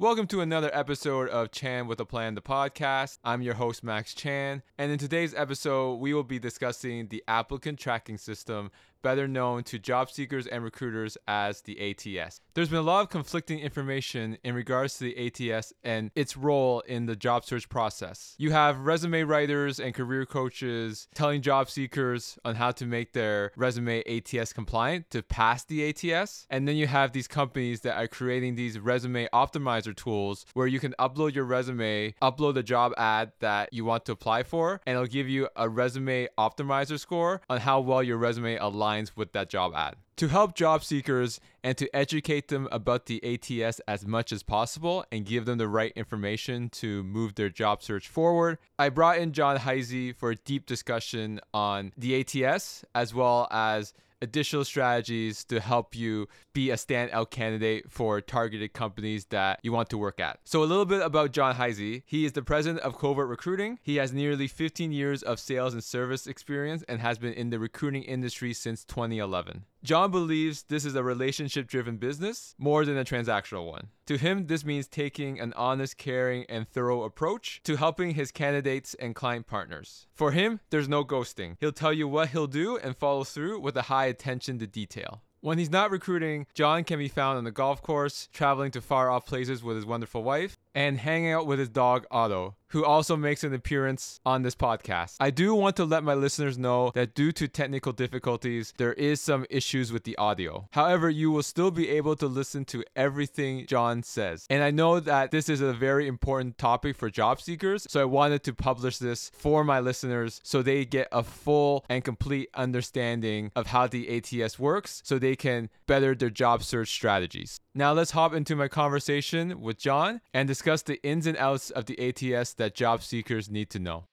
Welcome to another episode of Chan with a Plan, the podcast. I'm your host, Max Chan. And in today's episode, we will be discussing the applicant tracking system, better known to job seekers and recruiters as the ATS. There's been a lot of conflicting information in regards to the ATS and its role in the job search process. You have resume writers and career coaches telling job seekers on how to make their resume ATS compliant to pass the ATS. And then you have these companies that are creating these resume optimizer tools where you can upload your resume, upload the job ad that you want to apply for, and it'll give you a resume optimizer score on how well your resume aligns with that job ad. To help job seekers and to educate them about the ATS as much as possible and give them the right information to move their job search forward, I brought in Jon Heise for a deep discussion on the ATS as well as additional strategies to help you be a standout candidate for targeted companies that you want to work at. So, a little bit about Jon Heise. He is the president of Covert Recruiting. He has nearly 15 years of sales and service experience and has been in the recruiting industry since 2011. Jon believes this is a relationship driven business more than a transactional one. To him, this means taking an honest, caring, and thorough approach to helping his candidates and client partners. For him, there's no ghosting. He'll tell you what he'll do and follow through with a high attention to detail. When he's not recruiting, Jon can be found on the golf course, traveling to far off places with his wonderful wife, and hanging out with his dog Otto, who also makes an appearance on this podcast. I do want to let my listeners know that due to technical difficulties, there is some issues with the audio. However, you will still be able to listen to everything Jon says. And I know that this is a very important topic for job seekers, so I wanted to publish this for my listeners so they get a full and complete understanding of how the ATS works so they can better their job search strategies. Now let's hop into my conversation with Jon and discuss the ins and outs of the ATS that job seekers need to know.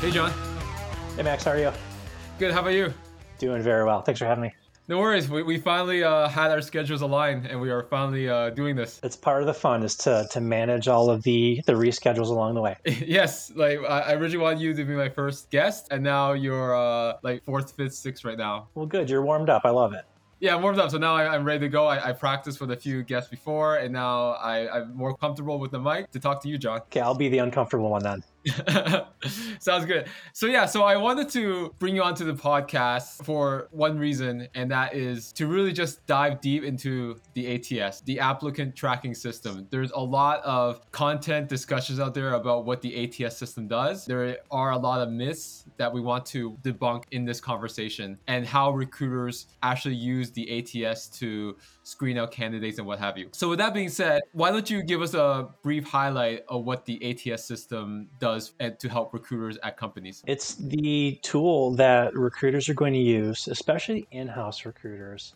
Hey Jon. Hey Max, how are you? Good, how about you? Doing very well. Thanks for having me. No worries. We, we finally uh, had our schedules aligned, and we are finally uh, doing this. It's part of the fun is to to manage all of the the reschedules along the way. yes, like I, I originally wanted you to be my first guest, and now you're uh, like fourth, fifth, sixth right now. Well, good. You're warmed up. I love it. Yeah, I'm warmed up. So now I, am ready to go. I, I, practiced with a few guests before, and now I, I'm more comfortable with the mic to talk to you, Jon. Okay, I'll be the uncomfortable one then. Sounds good. So yeah, so I wanted to bring you onto the podcast for one reason, and that is to really just dive deep into the ATS, the applicant tracking system. There's a lot of content discussions out there about what the ATS system does. There are a lot of myths that we want to debunk in this conversation and how recruiters actually use the ATS to screen out candidates and what have you. So with that being said, why don't you give us a brief highlight of what the ATS system does to help recruiters at companies? It's the tool that recruiters are going to use, especially in-house recruiters,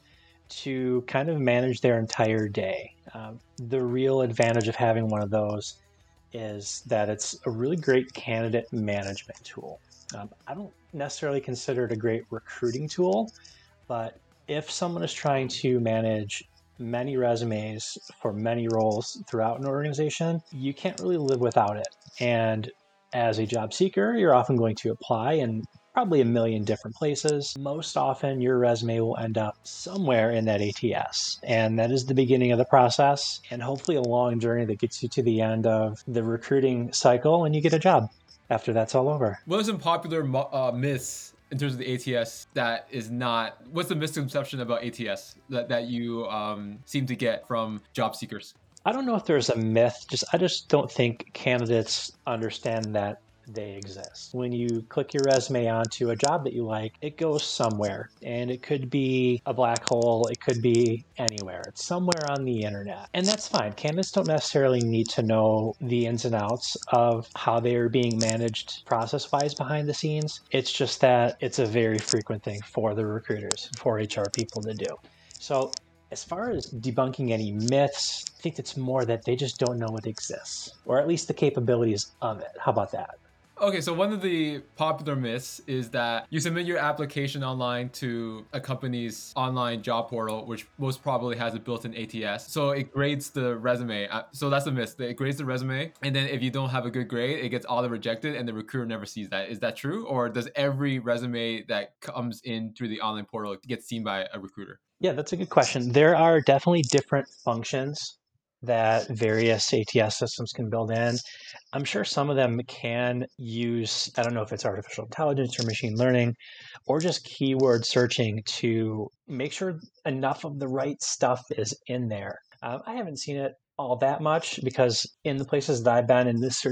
to kind of manage their entire day. Um, the real advantage of having one of those is that it's a really great candidate management tool. Um, I don't necessarily consider it a great recruiting tool, but if someone is trying to manage many resumes for many roles throughout an organization, you can't really live without it. And as a job seeker, you're often going to apply in probably a million different places. Most often, your resume will end up somewhere in that ATS. And that is the beginning of the process, and hopefully a long journey that gets you to the end of the recruiting cycle and you get a job after that's all over. What are some popular uh, myths in terms of the ATS that is not what's the misconception about ATS that, that you um, seem to get from job seekers? I don't know if there's a myth. Just I just don't think candidates understand that they exist. When you click your resume onto a job that you like, it goes somewhere. And it could be a black hole, it could be anywhere. It's somewhere on the internet. And that's fine. Candidates don't necessarily need to know the ins and outs of how they are being managed process wise behind the scenes. It's just that it's a very frequent thing for the recruiters, for HR people to do. So as far as debunking any myths, I think it's more that they just don't know it exists, or at least the capabilities of it. How about that? Okay, so one of the popular myths is that you submit your application online to a company's online job portal, which most probably has a built-in ATS. So it grades the resume. Uh, so that's a myth. It grades the resume, and then if you don't have a good grade, it gets auto rejected, and the recruiter never sees that. Is that true, or does every resume that comes in through the online portal get seen by a recruiter? Yeah, that's a good question. There are definitely different functions that various ATS systems can build in. I'm sure some of them can use, I don't know if it's artificial intelligence or machine learning or just keyword searching to make sure enough of the right stuff is in there. Um, I haven't seen it all that much because in the places that I've been in this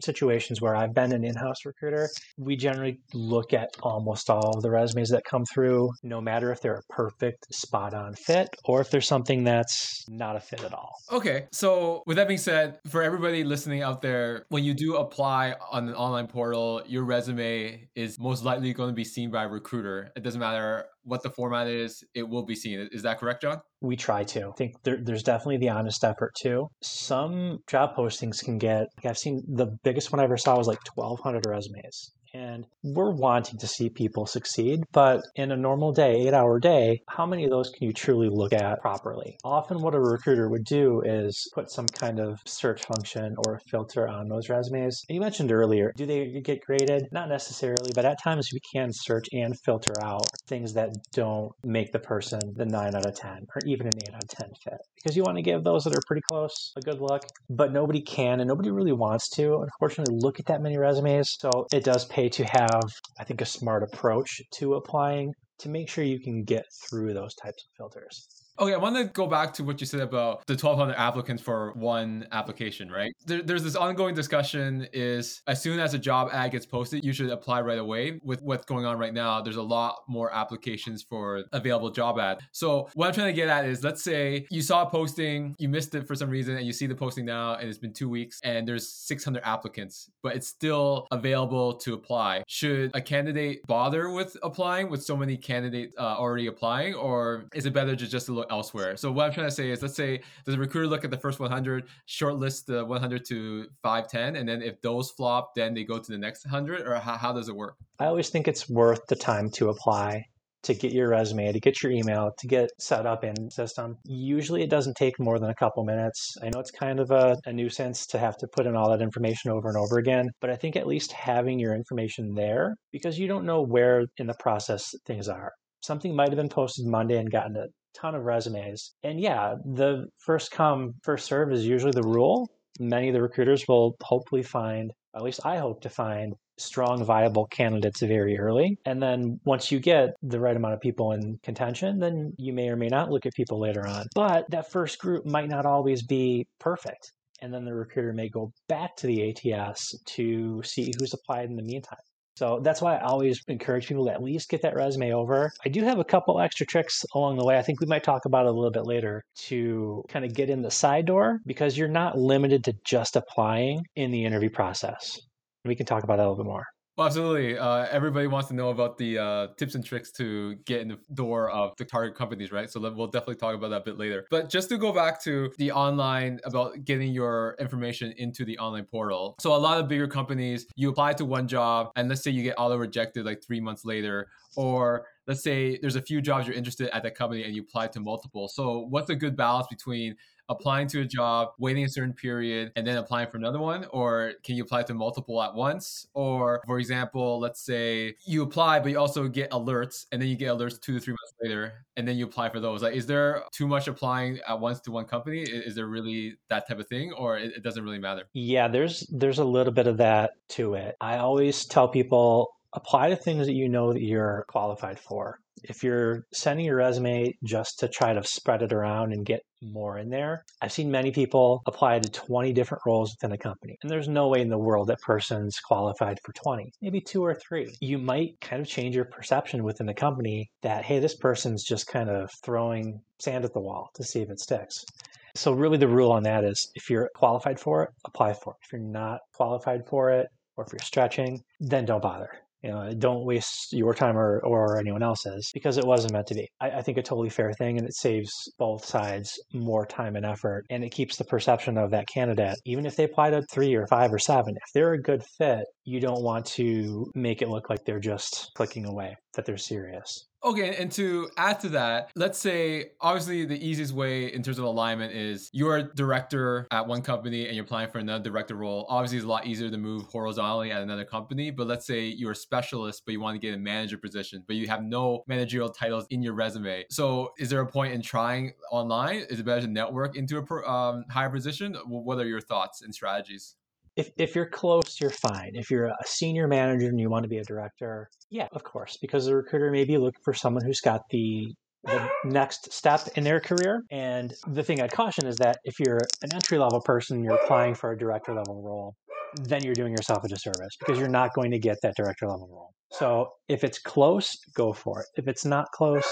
situations where I've been an in-house recruiter, we generally look at almost all of the resumes that come through, no matter if they're a perfect spot on fit or if there's something that's not a fit at all. Okay. So with that being said, for everybody listening out there, when you do apply on an online portal, your resume is most likely going to be seen by a recruiter. It doesn't matter what the format is, it will be seen. Is that correct, Jon? We try to. I think there, there's definitely the honest effort too. Some job postings can get, I've seen the biggest one I ever saw was like 1,200 resumes. And we're wanting to see people succeed, but in a normal day, eight hour day, how many of those can you truly look at properly? Often, what a recruiter would do is put some kind of search function or filter on those resumes. You mentioned earlier, do they get graded? Not necessarily, but at times we can search and filter out things that don't make the person the 9 out of 10 or even an 8 out of 10 fit because you want to give those that are pretty close a good look, but nobody can and nobody really wants to, unfortunately, look at that many resumes. So it does pay to have, I think, a smart approach to applying to make sure you can get through those types of filters. Okay, I want to go back to what you said about the 1,200 applicants for one application, right? There, there's this ongoing discussion is as soon as a job ad gets posted, you should apply right away. With what's going on right now, there's a lot more applications for available job ad. So what I'm trying to get at is, let's say you saw a posting, you missed it for some reason, and you see the posting now, and it's been two weeks, and there's 600 applicants, but it's still available to apply. Should a candidate bother with applying with so many candidates uh, already applying, or is it better to just look elsewhere. So what I'm trying to say is, let's say does a recruiter look at the first 100, shortlist the 100 to 510, and then if those flop, then they go to the next 100, or how, how does it work? I always think it's worth the time to apply to get your resume, to get your email, to get set up in system. Usually it doesn't take more than a couple minutes. I know it's kind of a, a, nuisance to have to put in all that information over and over again, but I think at least having your information there because you don't know where in the process things are. Something might have been posted Monday and gotten a ton of resumes. And yeah, the first come, first serve is usually the rule. Many of the recruiters will hopefully find, at least I hope to find, strong, viable candidates very early. And then once you get the right amount of people in contention, then you may or may not look at people later on. But that first group might not always be perfect. And then the recruiter may go back to the ATS to see who's applied in the meantime. So that's why I always encourage people to at least get that resume over. I do have a couple extra tricks along the way. I think we might talk about it a little bit later to kind of get in the side door because you're not limited to just applying in the interview process. We can talk about that a little bit more. Well, absolutely. Uh, everybody wants to know about the uh, tips and tricks to get in the door of the target companies, right? So we'll definitely talk about that a bit later. But just to go back to the online about getting your information into the online portal. So a lot of bigger companies, you apply to one job, and let's say you get auto rejected like three months later, or let's say there's a few jobs you're interested at that company and you apply to multiple. So what's a good balance between applying to a job, waiting a certain period, and then applying for another one? Or can you apply to multiple at once? Or, for example, let's say you apply, but you also get alerts, and then you get alerts two to three months later, and then you apply for those. Like, is there too much applying at once to one company? Is there really that type of thing, or it doesn't really matter? Yeah, there's there's a little bit of that to it. I always tell people apply to things that you know that you're qualified for. If you're sending your resume just to try to spread it around and get more in there, I've seen many people apply to 20 different roles within a company. And there's no way in the world that person's qualified for 20, maybe two or three. You might kind of change your perception within the company that, hey, this person's just kind of throwing sand at the wall to see if it sticks. So, really, the rule on that is if you're qualified for it, apply for it. If you're not qualified for it, or if you're stretching, then don't bother You know, don't waste your time or, or anyone else's because it wasn't meant to be. I, I think a totally fair thing and it saves both sides more time and effort and it keeps the perception of that candidate, even if they applied to three or five or seven, if they're a good fit, you don't want to make it look like they're just clicking away, that they're serious. Okay, and to add to that, let's say obviously the easiest way in terms of alignment is you're a director at one company and you're applying for another director role. Obviously, it's a lot easier to move horizontally at another company, but let's say you're a specialist, but you want to get a manager position, but you have no managerial titles in your resume. So, is there a point in trying online? Is it better to network into a um, higher position? What are your thoughts and strategies? If, if you're close, you're fine. If you're a senior manager and you want to be a director, yeah, of course, because the recruiter may be looking for someone who's got the the next step in their career. And the thing I'd caution is that if you're an entry level person, you're applying for a director level role, then you're doing yourself a disservice because you're not going to get that director level role. So if it's close, go for it. If it's not close,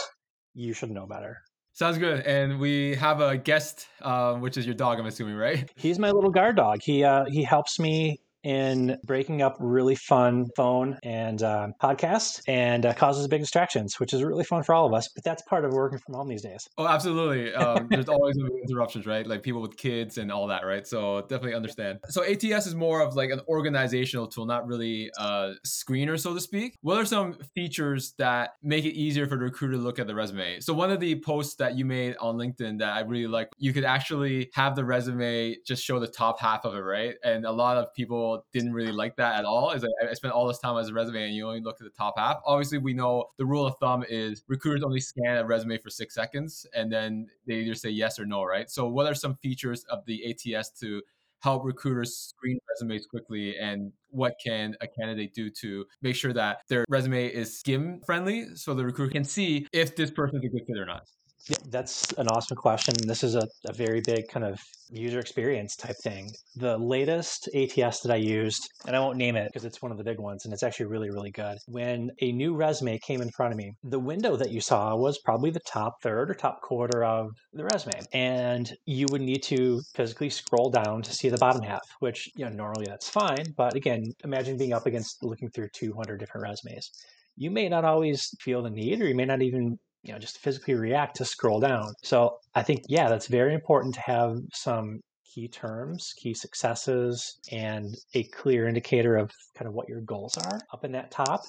you should know better. Sounds good. And we have a guest, uh, which is your dog, I'm assuming, right? He's my little guard dog. He uh, he helps me in breaking up really fun phone and uh, podcasts and uh, causes big distractions, which is really fun for all of us. But that's part of working from home these days. Oh, absolutely. Um, there's always interruptions, right? Like people with kids and all that, right? So definitely understand. So ATS is more of like an organizational tool, not really a screener, so to speak. What are some features that make it easier for the recruiter to look at the resume? So one of the posts that you made on LinkedIn that I really like, you could actually have the resume just show the top half of it, right? And a lot of people didn't really like that at all. Is I spent all this time as a resume and you only look at the top half. Obviously, we know the rule of thumb is recruiters only scan a resume for six seconds and then they either say yes or no, right? So, what are some features of the ATS to help recruiters screen resumes quickly and what can a candidate do to make sure that their resume is skim friendly so the recruiter can see if this person is a good fit or not yeah, that's an awesome question. This is a, a very big kind of user experience type thing. The latest ATS that I used, and I won't name it because it's one of the big ones and it's actually really, really good. When a new resume came in front of me, the window that you saw was probably the top third or top quarter of the resume. And you would need to physically scroll down to see the bottom half, which, you know, normally that's fine. But again, imagine being up against looking through 200 different resumes you may not always feel the need or you may not even you know just physically react to scroll down so i think yeah that's very important to have some key terms key successes and a clear indicator of kind of what your goals are up in that top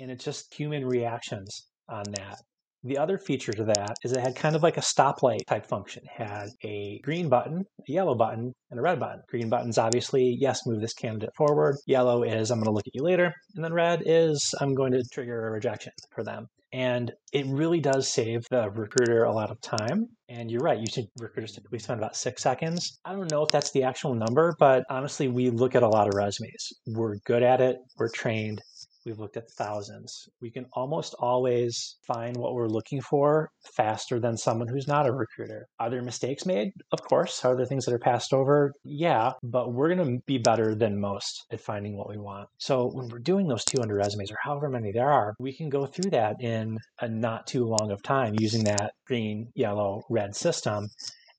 and it's just human reactions on that the other feature to that is it had kind of like a stoplight type function. It had a green button, a yellow button, and a red button. Green button's obviously, yes, move this candidate forward. Yellow is I'm going to look at you later. And then red is I'm going to trigger a rejection for them. And it really does save the recruiter a lot of time. And you're right, you should recruiters typically spend about six seconds. I don't know if that's the actual number, but honestly, we look at a lot of resumes. We're good at it, we're trained. We've looked at thousands. We can almost always find what we're looking for faster than someone who's not a recruiter. Are there mistakes made? Of course. Are there things that are passed over? Yeah, but we're going to be better than most at finding what we want. So when we're doing those 200 resumes or however many there are, we can go through that in a not too long of time using that green, yellow, red system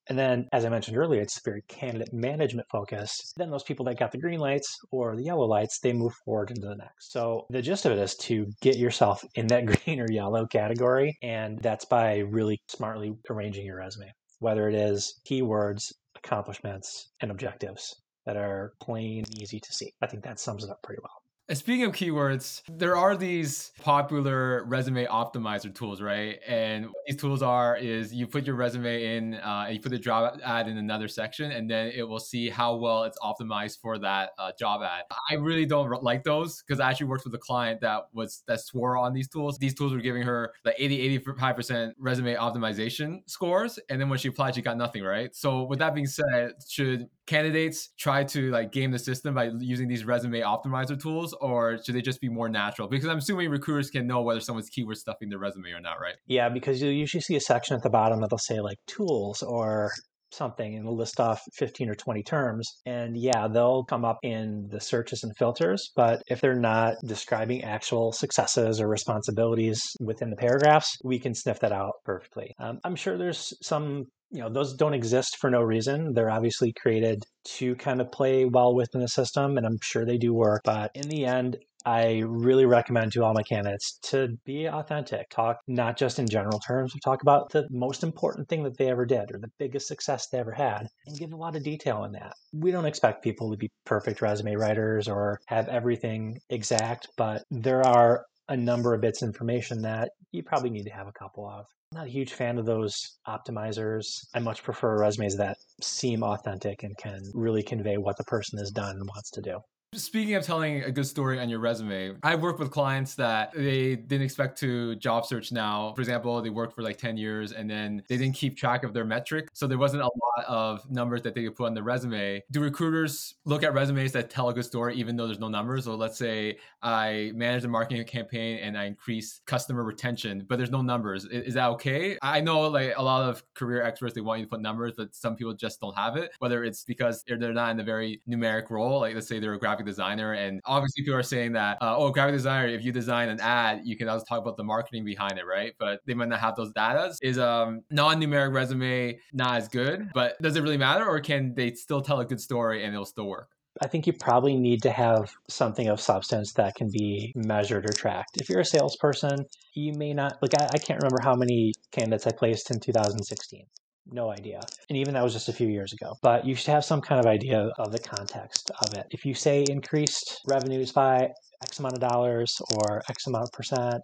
and then, as I mentioned earlier, it's very candidate management focused. Then those people that got the green lights or the yellow lights, they move forward into the next. So the gist of it is to get yourself in that green or yellow category. And that's by really smartly arranging your resume, whether it is keywords, accomplishments, and objectives that are plain easy to see. I think that sums it up pretty well. Speaking of keywords, there are these popular resume optimizer tools, right? And these tools are is you put your resume in uh, and you put the job ad in another section, and then it will see how well it's optimized for that uh, job ad. I really don't like those because I actually worked with a client that was that swore on these tools. These tools were giving her like 80, 85% resume optimization scores, and then when she applied, she got nothing, right? So with that being said, should candidates try to like game the system by using these resume optimizer tools or should they just be more natural because i'm assuming recruiters can know whether someone's keyword stuffing their resume or not right yeah because you usually see a section at the bottom that'll say like tools or something and list off 15 or 20 terms. And yeah, they'll come up in the searches and filters. But if they're not describing actual successes or responsibilities within the paragraphs, we can sniff that out perfectly. Um, I'm sure there's some you know those don't exist for no reason they're obviously created to kind of play well within the system and i'm sure they do work but in the end I really recommend to all my candidates to be authentic. Talk not just in general terms, but talk about the most important thing that they ever did or the biggest success they ever had and give a lot of detail in that. We don't expect people to be perfect resume writers or have everything exact, but there are a number of bits of information that you probably need to have a couple of. I'm not a huge fan of those optimizers. I much prefer resumes that seem authentic and can really convey what the person has done and wants to do. Speaking of telling a good story on your resume, I've worked with clients that they didn't expect to job search now. For example, they worked for like 10 years and then they didn't keep track of their metric. So there wasn't a lot of numbers that they could put on the resume. Do recruiters look at resumes that tell a good story even though there's no numbers? So let's say I managed a marketing campaign and I increased customer retention, but there's no numbers. Is that okay? I know like a lot of career experts, they want you to put numbers, but some people just don't have it, whether it's because they're not in a very numeric role. Like let's say they're a graphic graphic designer. And obviously, people are saying that, uh, oh, graphic designer, if you design an ad, you can also talk about the marketing behind it, right? But they might not have those data. Is um non-numeric resume not as good? But does it really matter, or can they still tell a good story and it'll still work? I think you probably need to have something of substance that can be measured or tracked. If you're a salesperson, you may not, like, I, I, can't remember how many candidates I placed in 2016 no idea. And even that was just a few years ago. But you should have some kind of idea of the context of it. If you say increased revenues by X amount of dollars or X amount of percent,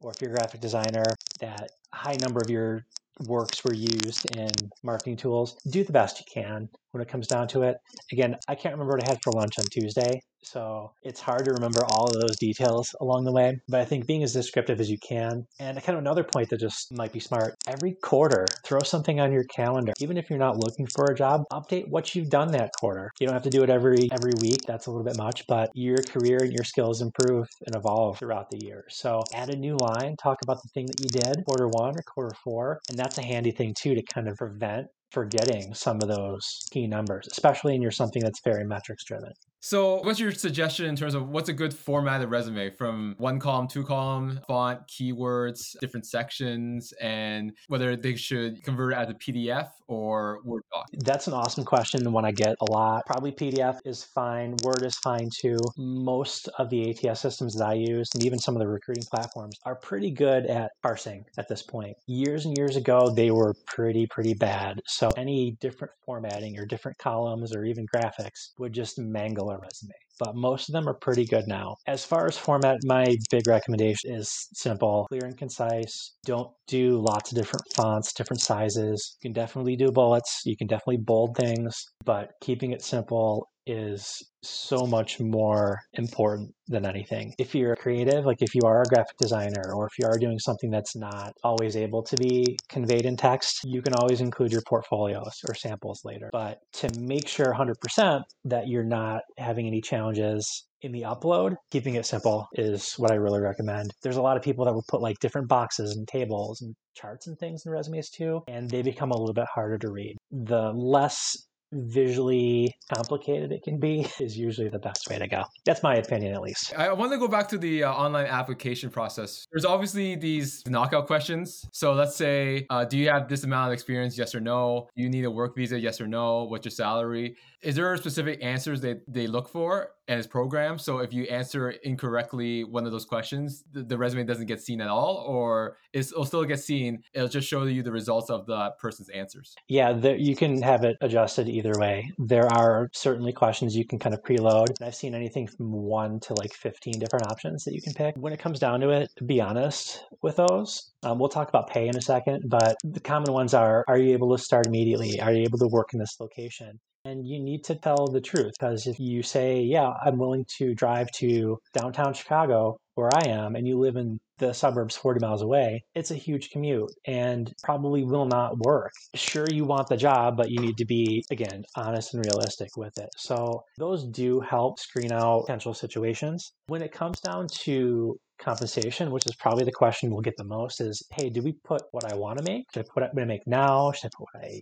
or if you're a graphic designer, that high number of your works were used in marketing tools, do the best you can when it comes down to it. Again, I can't remember what I had for lunch on Tuesday, so it's hard to remember all of those details along the way. But I think being as descriptive as you can, and kind of another point that just might be smart every quarter, throw something on your calendar. Even if you're not looking for a job, update what you've done that quarter. You don't have to do it every every week. That's a little bit much, but your career and your skills improve and evolve throughout the year. So add a new line, talk about the thing that you did quarter one or quarter four, and that's a handy thing too to kind of prevent forgetting some of those key numbers, especially in your something that's very metrics driven. So, what's your suggestion in terms of what's a good formatted resume from one column, two column, font, keywords, different sections, and whether they should convert it as a PDF or Word doc? That's an awesome question, the one I get a lot. Probably PDF is fine, Word is fine too. Most of the ATS systems that I use, and even some of the recruiting platforms, are pretty good at parsing at this point. Years and years ago, they were pretty, pretty bad. So, any different formatting or different columns or even graphics would just mangle resume, but most of them are pretty good now. As far as format, my big recommendation is simple, clear and concise. Don't do lots of different fonts, different sizes. You can definitely do bullets, you can definitely bold things, but keeping it simple is so much more important than anything. If you're creative, like if you are a graphic designer or if you are doing something that's not always able to be conveyed in text, you can always include your portfolios or samples later. But to make sure 100% that you're not having any challenges in the upload, keeping it simple is what I really recommend. There's a lot of people that will put like different boxes and tables and charts and things in resumes too, and they become a little bit harder to read. The less visually complicated it can be is usually the best way to go. That's my opinion, at least. I want to go back to the uh, online application process. There's obviously these knockout questions. So let's say, uh, do you have this amount of experience? Yes or no? Do you need a work visa? Yes or no? What's your salary? Is there specific answers that they look for and it's programmed? So if you answer incorrectly one of those questions, the, the resume doesn't get seen at all, or it'll still get seen. It'll just show you the results of the person's answers. Yeah, the, you can have it adjusted either way. There are certainly questions you can kind of preload. I've seen anything from one to like 15 different options that you can pick. When it comes down to it, be honest with those, um, we'll talk about pay in a second, but the common ones are Are you able to start immediately? Are you able to work in this location? And you need to tell the truth because if you say, Yeah, I'm willing to drive to downtown Chicago where I am, and you live in the suburbs 40 miles away, it's a huge commute and probably will not work. Sure, you want the job, but you need to be, again, honest and realistic with it. So, those do help screen out potential situations. When it comes down to compensation, which is probably the question we'll get the most, is hey, do we put what I want to make? Should I put what I make now? Should I put what I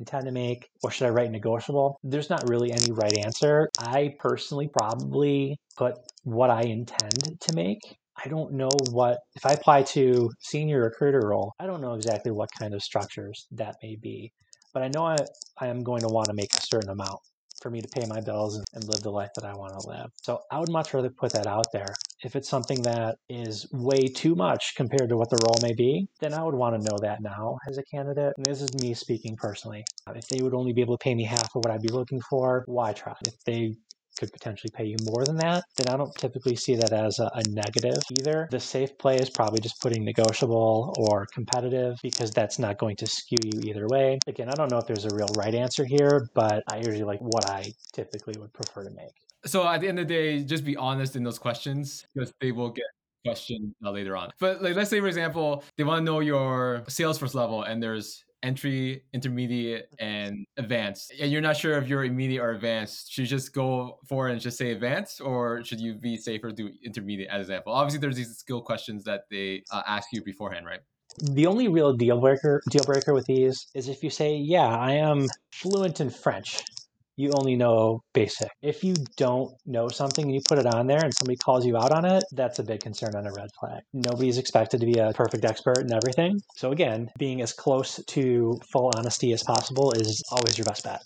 intend to make, or should I write negotiable? There's not really any right answer. I personally probably put what I intend to make. I don't know what, if I apply to senior recruiter role, I don't know exactly what kind of structures that may be, but I know I, I am going to want to make a certain amount. For me to pay my bills and, and live the life that I want to live. So I would much rather put that out there. If it's something that is way too much compared to what the role may be, then I would want to know that now as a candidate. And this is me speaking personally. If they would only be able to pay me half of what I'd be looking for, why try? If they could potentially pay you more than that, then I don't typically see that as a, a, negative either. The safe play is probably just putting negotiable or competitive because that's not going to skew you either way. Again, I don't know if there's a real right answer here, but I usually like what I typically would prefer to make. So at the end of the day, just be honest in those questions because they will get questioned uh, later on. But like, let's say, for example, they want to know your Salesforce level, and there's entry, intermediate, and advanced. And you're not sure if you're immediate or advanced. Should you just go for it and just say advanced, or should you be safer do intermediate as an example? Obviously, there's these skill questions that they uh, ask you beforehand, right? The only real deal breaker deal breaker with these is if you say, "Yeah, I am fluent in French." You only know basic. If you don't know something and you put it on there and somebody calls you out on it, that's a big concern on a red flag. Nobody's expected to be a perfect expert in everything. So, again, being as close to full honesty as possible is always your best bet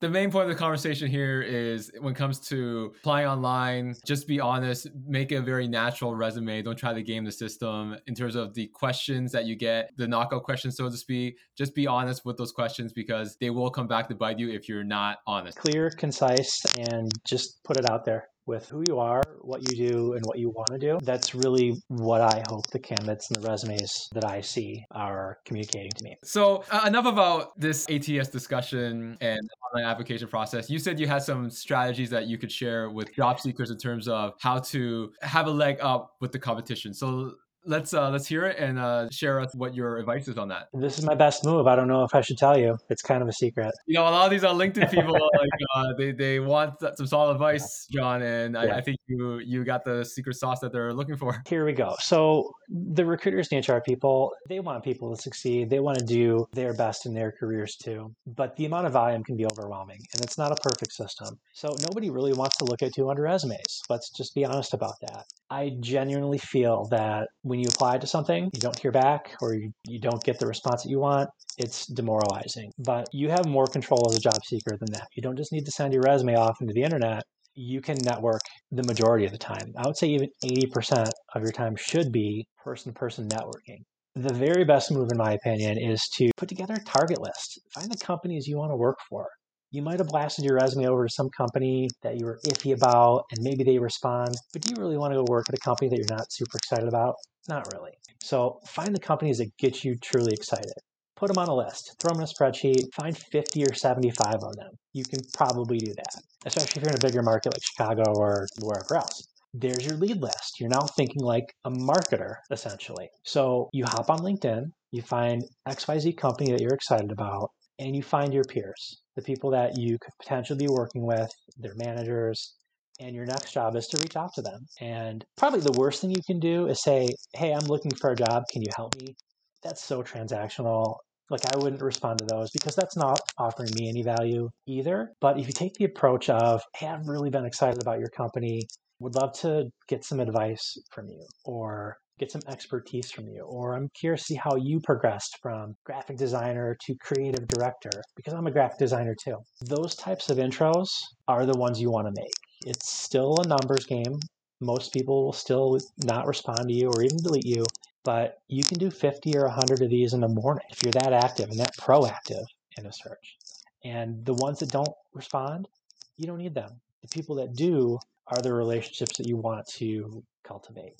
the main point of the conversation here is when it comes to applying online, just be honest, make a very natural resume. Don't try to game the system in terms of the questions that you get, the knockout questions, so to speak. Just be honest with those questions because they will come back to bite you if you're not honest. Clear, concise, and just put it out there with who you are, what you do, and what you want to do. That's really what I hope the candidates and the resumes that I see are communicating to me. So, uh, enough about this ATS discussion and online application process. You said you had some strategies that you could share with job seekers in terms of how to have a leg up with the competition. So, let's uh, let's hear it and uh, share us what your advice is on that. This is my best move. I don't know if I should tell you. It's kind of a secret. You know, a lot of these uh, LinkedIn people like uh, they they want some solid advice, Jon, and yeah. I, I, think you you got the secret sauce that they're looking for. Here we go. So the recruiters and HR people, they want people to succeed. They want to do their best in their careers too. But the amount of volume can be overwhelming, and it's not a perfect system. So nobody really wants to look at 200 resumes. Let's just be honest about that. I genuinely feel that when you apply to something, you don't hear back or you, you don't get the response that you want, it's demoralizing. But you have more control as a job seeker than that. You don't just need to send your resume off into the internet. You can network the majority of the time. I would say even 80% of your time should be person to person networking. The very best move, in my opinion, is to put together a target list. Find the companies you want to work for you might have blasted your resume over to some company that you were iffy about and maybe they respond, but do you really want to go work at a company that you're not super excited about? Not really. So find the companies that get you truly excited. Put them on a list, throw them in a spreadsheet, find 50 or 75 of them. You can probably do that, especially if you're in a bigger market like Chicago or wherever else. There's your lead list. You're now thinking like a marketer, essentially. So you hop on LinkedIn, you find XYZ company that you're excited about, and you find your peers, the people that you could potentially be working with, their managers, and your next job is to reach out to them. And probably the worst thing you can do is say, Hey, I'm looking for a job. Can you help me? That's so transactional. Like, I wouldn't respond to those because that's not offering me any value either. But if you take the approach of, Hey, I've really been excited about your company, would love to get some advice from you, or get some expertise from you. Or I'm curious to see how you progressed from graphic designer to creative director, because I'm a graphic designer too. Those types of intros are the ones you want to make. It's still a numbers game. Most people will still not respond to you or even delete you, but you can do 50 or 100 of these in the morning if you're that active and that proactive in a search. And the ones that don't respond, you don't need them. The people that do are the relationships that you want to cultivate.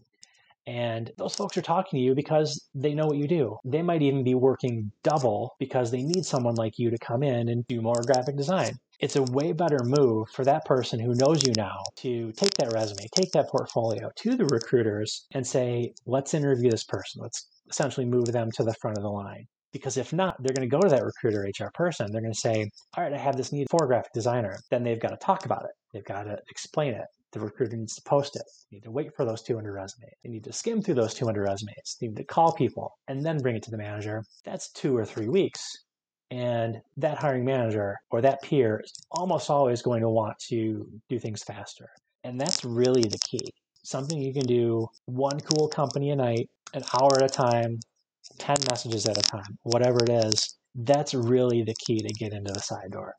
And those folks are talking to you because they know what you do. They might even be working double because they need someone like you to come in and do more graphic design. It's a way better move for that person who knows you now to take that resume, take that portfolio to the recruiters and say, let's interview this person. Let's essentially move them to the front of the line. Because if not, they're going to go to that recruiter HR person. They're going to say, All right, I have this need for a graphic designer. Then they've got to talk about it. They've got to explain it the recruiter needs to post it. They need to wait for those 200 resumes. They need to skim through those 200 resumes. They need to call people and then bring it to the manager. That's two or three weeks. And that hiring manager or that peer is almost always going to want to do things faster. And that's really the key. Something you can do one cool company a night, an hour at a time, 10 messages at a time, whatever it is. That's really the key to get into the side door.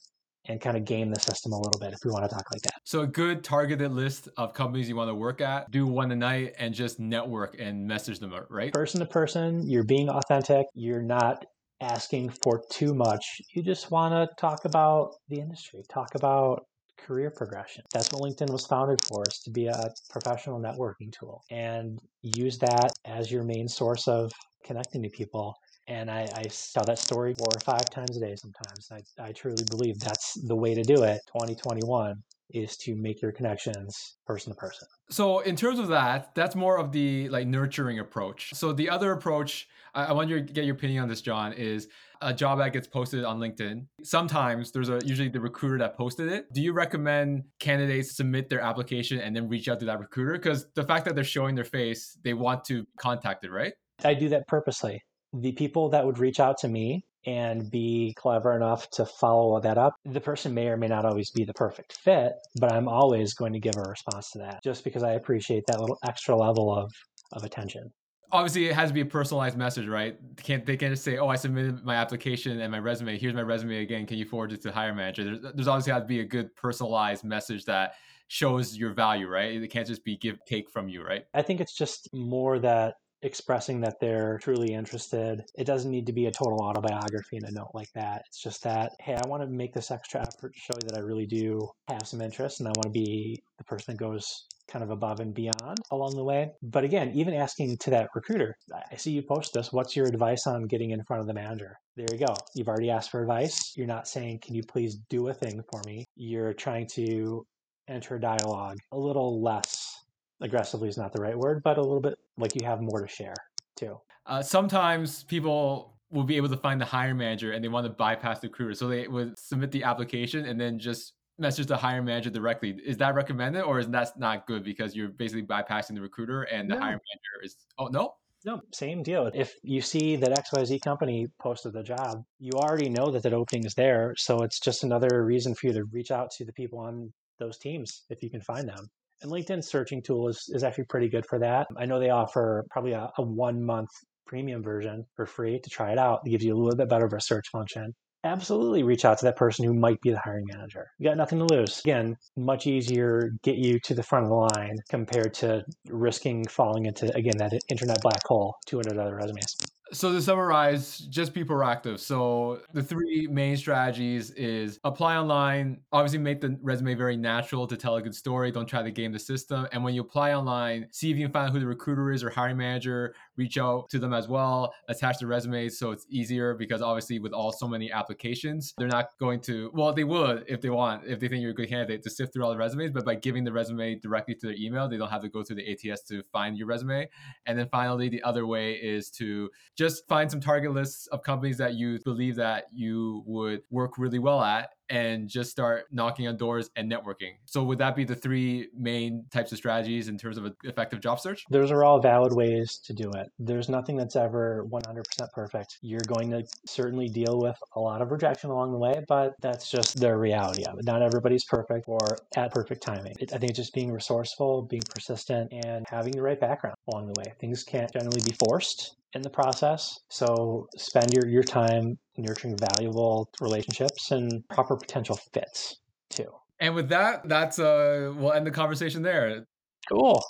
And kind of game the system a little bit if we want to talk like that. So a good targeted list of companies you want to work at, do one a night and just network and message them, right? Person to person, you're being authentic, you're not asking for too much. You just want to talk about the industry, talk about career progression. That's what LinkedIn was founded for, is to be a professional networking tool and use that as your main source of connecting to people. And I, I tell that story four or five times a day sometimes. I, I truly believe that's the way to do it. 2021 is to make your connections person to person. So in terms of that, that's more of the like nurturing approach. So the other approach, I, I want you to get your opinion on this, Jon, is a job that gets posted on LinkedIn. Sometimes there's a usually the recruiter that posted it. Do you recommend candidates submit their application and then reach out to that recruiter? Because the fact that they're showing their face, they want to contact it, right? I do that purposely. The people that would reach out to me and be clever enough to follow that up. The person may or may not always be the perfect fit, but I'm always going to give a response to that just because I appreciate that little extra level of, of attention. Obviously, it has to be a personalized message, right? They can't they can't just say, "Oh, I submitted my application and my resume. Here's my resume again. Can you forward it to the hire manager?" There's, there's obviously has to be a good personalized message that shows your value, right? It can't just be give take from you, right? I think it's just more that expressing that they're truly interested. It doesn't need to be a total autobiography in a note like that. It's just that, hey, I want to make this extra effort to show you that I really do have some interest and I want to be the person that goes kind of above and beyond along the way. But again, even asking to that recruiter, I see you post this. What's your advice on getting in front of the manager? There you go. You've already asked for advice. You're not saying, can you please do a thing for me? You're trying to enter a dialogue a little less aggressively is not the right word, but a little bit like you have more to share too. Uh, sometimes people will be able to find the hiring manager and they want to bypass the recruiter. So they would submit the application and then just message the hiring manager directly. Is that recommended or is that not good because you're basically bypassing the recruiter and the no. hiring manager is, oh, no? No, same deal. If you see that XYZ company posted the job, you already know that that opening is there. So it's just another reason for you to reach out to the people on those teams if you can find them. And LinkedIn searching tool is, is actually pretty good for that. I know they offer probably a, a one month premium version for free to try it out. It gives you a little bit better of a search function. Absolutely reach out to that person who might be the hiring manager. You got nothing to lose. Again, much easier get you to the front of the line compared to risking falling into again that internet black hole 200 other resumes. So to summarize, just be proactive. So the three main strategies is apply online, obviously make the resume very natural to tell a good story. Don't try to game the system. And when you apply online, see if you can find who the recruiter is or hiring manager, reach out to them as well, attach the resume so it's easier because obviously with all so many applications, they're not going to well, they would if they want, if they think you're a good candidate to sift through all the resumes, but by giving the resume directly to their email, they don't have to go through the ATS to find your resume. And then finally, the other way is to just find some target lists of companies that you believe that you would work really well at and just start knocking on doors and networking. So would that be the three main types of strategies in terms of an effective job search? Those are all valid ways to do it. There's nothing that's ever 100% perfect. You're going to certainly deal with a lot of rejection along the way, but that's just the reality of it. Not everybody's perfect or at perfect timing. I think it's just being resourceful, being persistent, and having the right background along the way. Things can't generally be forced in the process. So spend your, your time nurturing valuable relationships and proper potential fits too. And with that, that's uh we'll end the conversation there. Cool.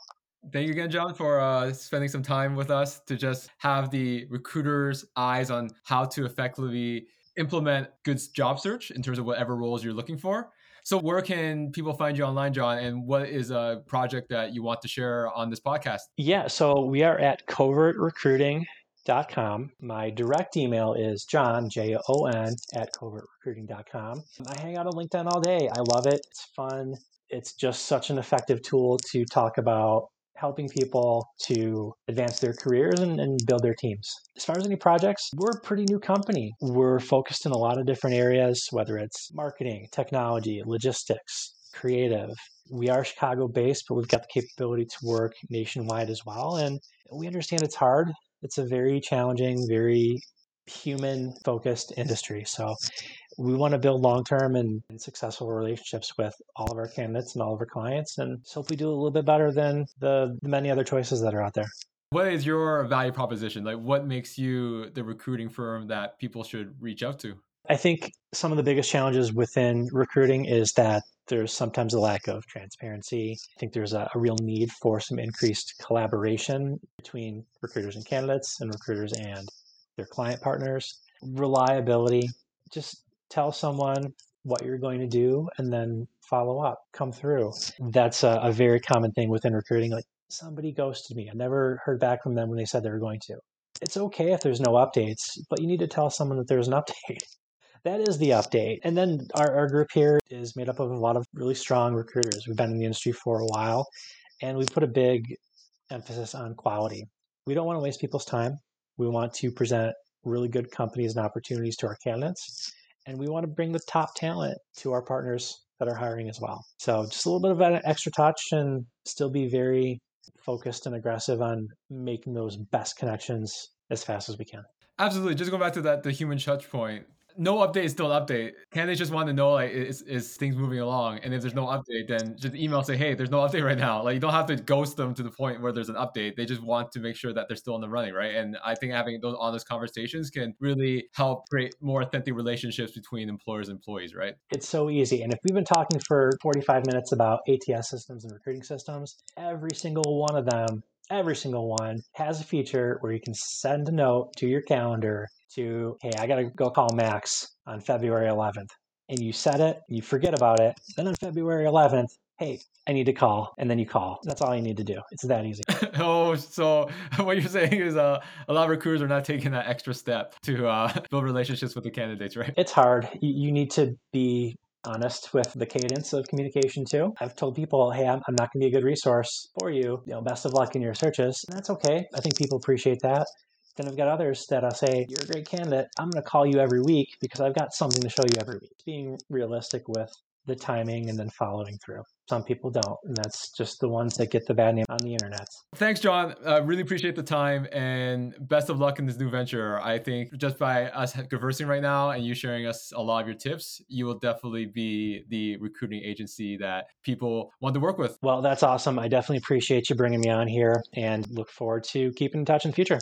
Thank you again, Jon, for uh, spending some time with us to just have the recruiter's eyes on how to effectively implement good job search in terms of whatever roles you're looking for. So, where can people find you online, Jon? And what is a project that you want to share on this podcast? Yeah, so we are at Covert Recruiting covertrecruiting.com. My direct email is jon, J O N, at covertrecruiting.com. I hang out on LinkedIn all day. I love it. It's fun. It's just such an effective tool to talk about helping people to advance their careers and, and, build their teams. As far as any projects, we're a pretty new company. We're focused in a lot of different areas, whether it's marketing, technology, logistics, creative. We are Chicago based, but we've got the capability to work nationwide as well. And we understand it's hard it's a very challenging, very human focused industry. So we want to build long term and, and, successful relationships with all of our candidates and all of our clients and hope we do a little bit better than the, the many other choices that are out there. What is your value proposition? Like what makes you the recruiting firm that people should reach out to? I think some of the biggest challenges within recruiting is that there's sometimes a lack of transparency. I think there's a, a, real need for some increased collaboration between recruiters and candidates and recruiters and their client partners. Reliability, just tell someone what you're going to do and then follow up, come through. That's a, a very common thing within recruiting. Like somebody ghosted me. I never heard back from them when they said they were going to. It's okay if there's no updates, but you need to tell someone that there's an update. That is the update. And then our, our group here is made up of a lot of really strong recruiters. We've been in the industry for a while and we put a big emphasis on quality. We don't want to waste people's time. We want to present really good companies and opportunities to our candidates. And we want to bring the top talent to our partners that are hiring as well. So just a little bit of an extra touch and still be very focused and aggressive on making those best connections as fast as we can. Absolutely. Just going back to that, the human touch point no update is still an update. Candidates just want to know like is, is things moving along, and if there's no update, then just email say, hey, there's no update right now. Like you don't have to ghost them to the point where there's an update. They just want to make sure that they're still in the running, right? And I think having those honest conversations can really help create more authentic relationships between employers and employees, right? It's so easy. And if we've been talking for 45 minutes about ATS systems and recruiting systems, every single one of them every single one has a feature where you can send a note to your calendar to, hey, I got to go call Max on February 11th. And you set it, you forget about it. Then on February 11th, hey, I need to call, and then you call. That's all you need to do. It's that easy. oh, so what you're saying is uh, a lot of recruiters are not taking that extra step to uh, build relationships with the candidates, right? It's hard. You, you need to be honest with the cadence of communication too. I've told people, hey, I'm, I'm not going to be a good resource for you. You know, best of luck in your searches. And that's okay. I think people appreciate that. Then I've got others that I'll say, You're a great candidate. I'm going to call you every week because I've got something to show you every week. Being realistic with the timing and then following through. Some people don't, and that's just the ones that get the bad name on the internet. Thanks, Jon. Uh, really appreciate the time and best of luck in this new venture. I think just by us conversing right now and you sharing us a lot of your tips, you will definitely be the recruiting agency that people want to work with. Well, that's awesome. I definitely appreciate you bringing me on here and look forward to keeping in touch in the future.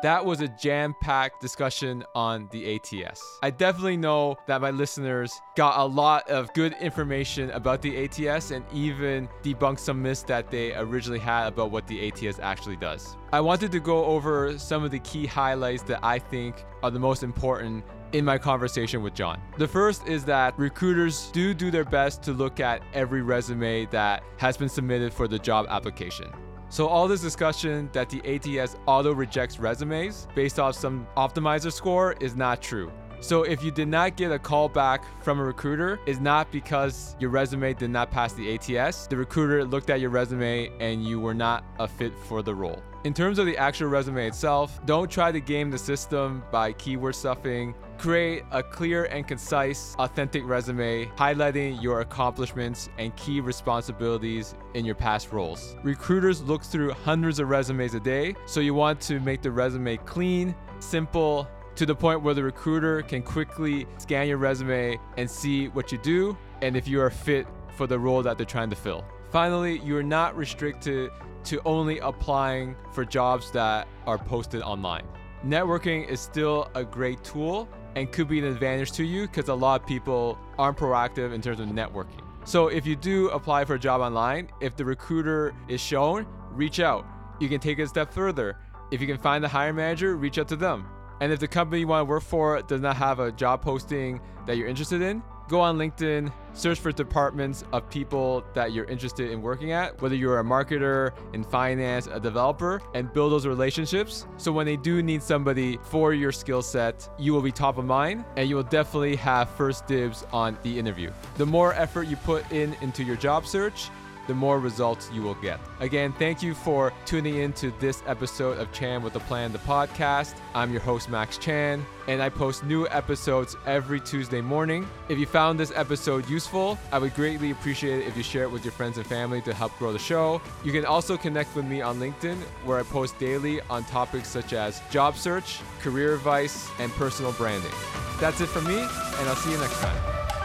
That was a jam packed discussion on the ATS. I definitely know that my listeners got a lot of good information about the ATS and even debunked some myths that they originally had about what the ATS actually does. I wanted to go over some of the key highlights that I think are the most important in my conversation with Jon. The first is that recruiters do do their best to look at every resume that has been submitted for the job application. So all this discussion that the ATS auto rejects resumes based off some optimizer score is not true. So if you did not get a call back from a recruiter, it's not because your resume did not pass the ATS. The recruiter looked at your resume and you were not a fit for the role. In terms of the actual resume itself, don't try to game the system by keyword stuffing. Create a clear and concise, authentic resume highlighting your accomplishments and key responsibilities in your past roles. Recruiters look through hundreds of resumes a day, so you want to make the resume clean, simple, to the point where the recruiter can quickly scan your resume and see what you do and if you are fit for the role that they're trying to fill. Finally, you are not restricted to only applying for jobs that are posted online. Networking is still a great tool and could be an advantage to you because a lot of people aren't proactive in terms of networking. So if you do apply for a job online, if the recruiter is shown, reach out. You can take it a step further. If you can find the hiring manager, reach out to them. And if the company you want to work for does not have a job posting that you're interested in, go on LinkedIn, search for departments of people that you're interested in working at, whether you're a marketer in finance, a developer, and build those relationships. So when they do need somebody for your skill set, you will be top of mind and you will definitely have first dibs on the interview. The more effort you put in into your job search, the more results you will get. Again, thank you for tuning in to this episode of Chan with a Plan, the podcast. I'm your host, Max Chan, and I post new episodes every Tuesday morning. If you found this episode useful, I would greatly appreciate it if you share it with your friends and family to help grow the show. You can also connect with me on LinkedIn, where I post daily on topics such as job search, career advice, and personal branding. That's it from me, and I'll see you next time.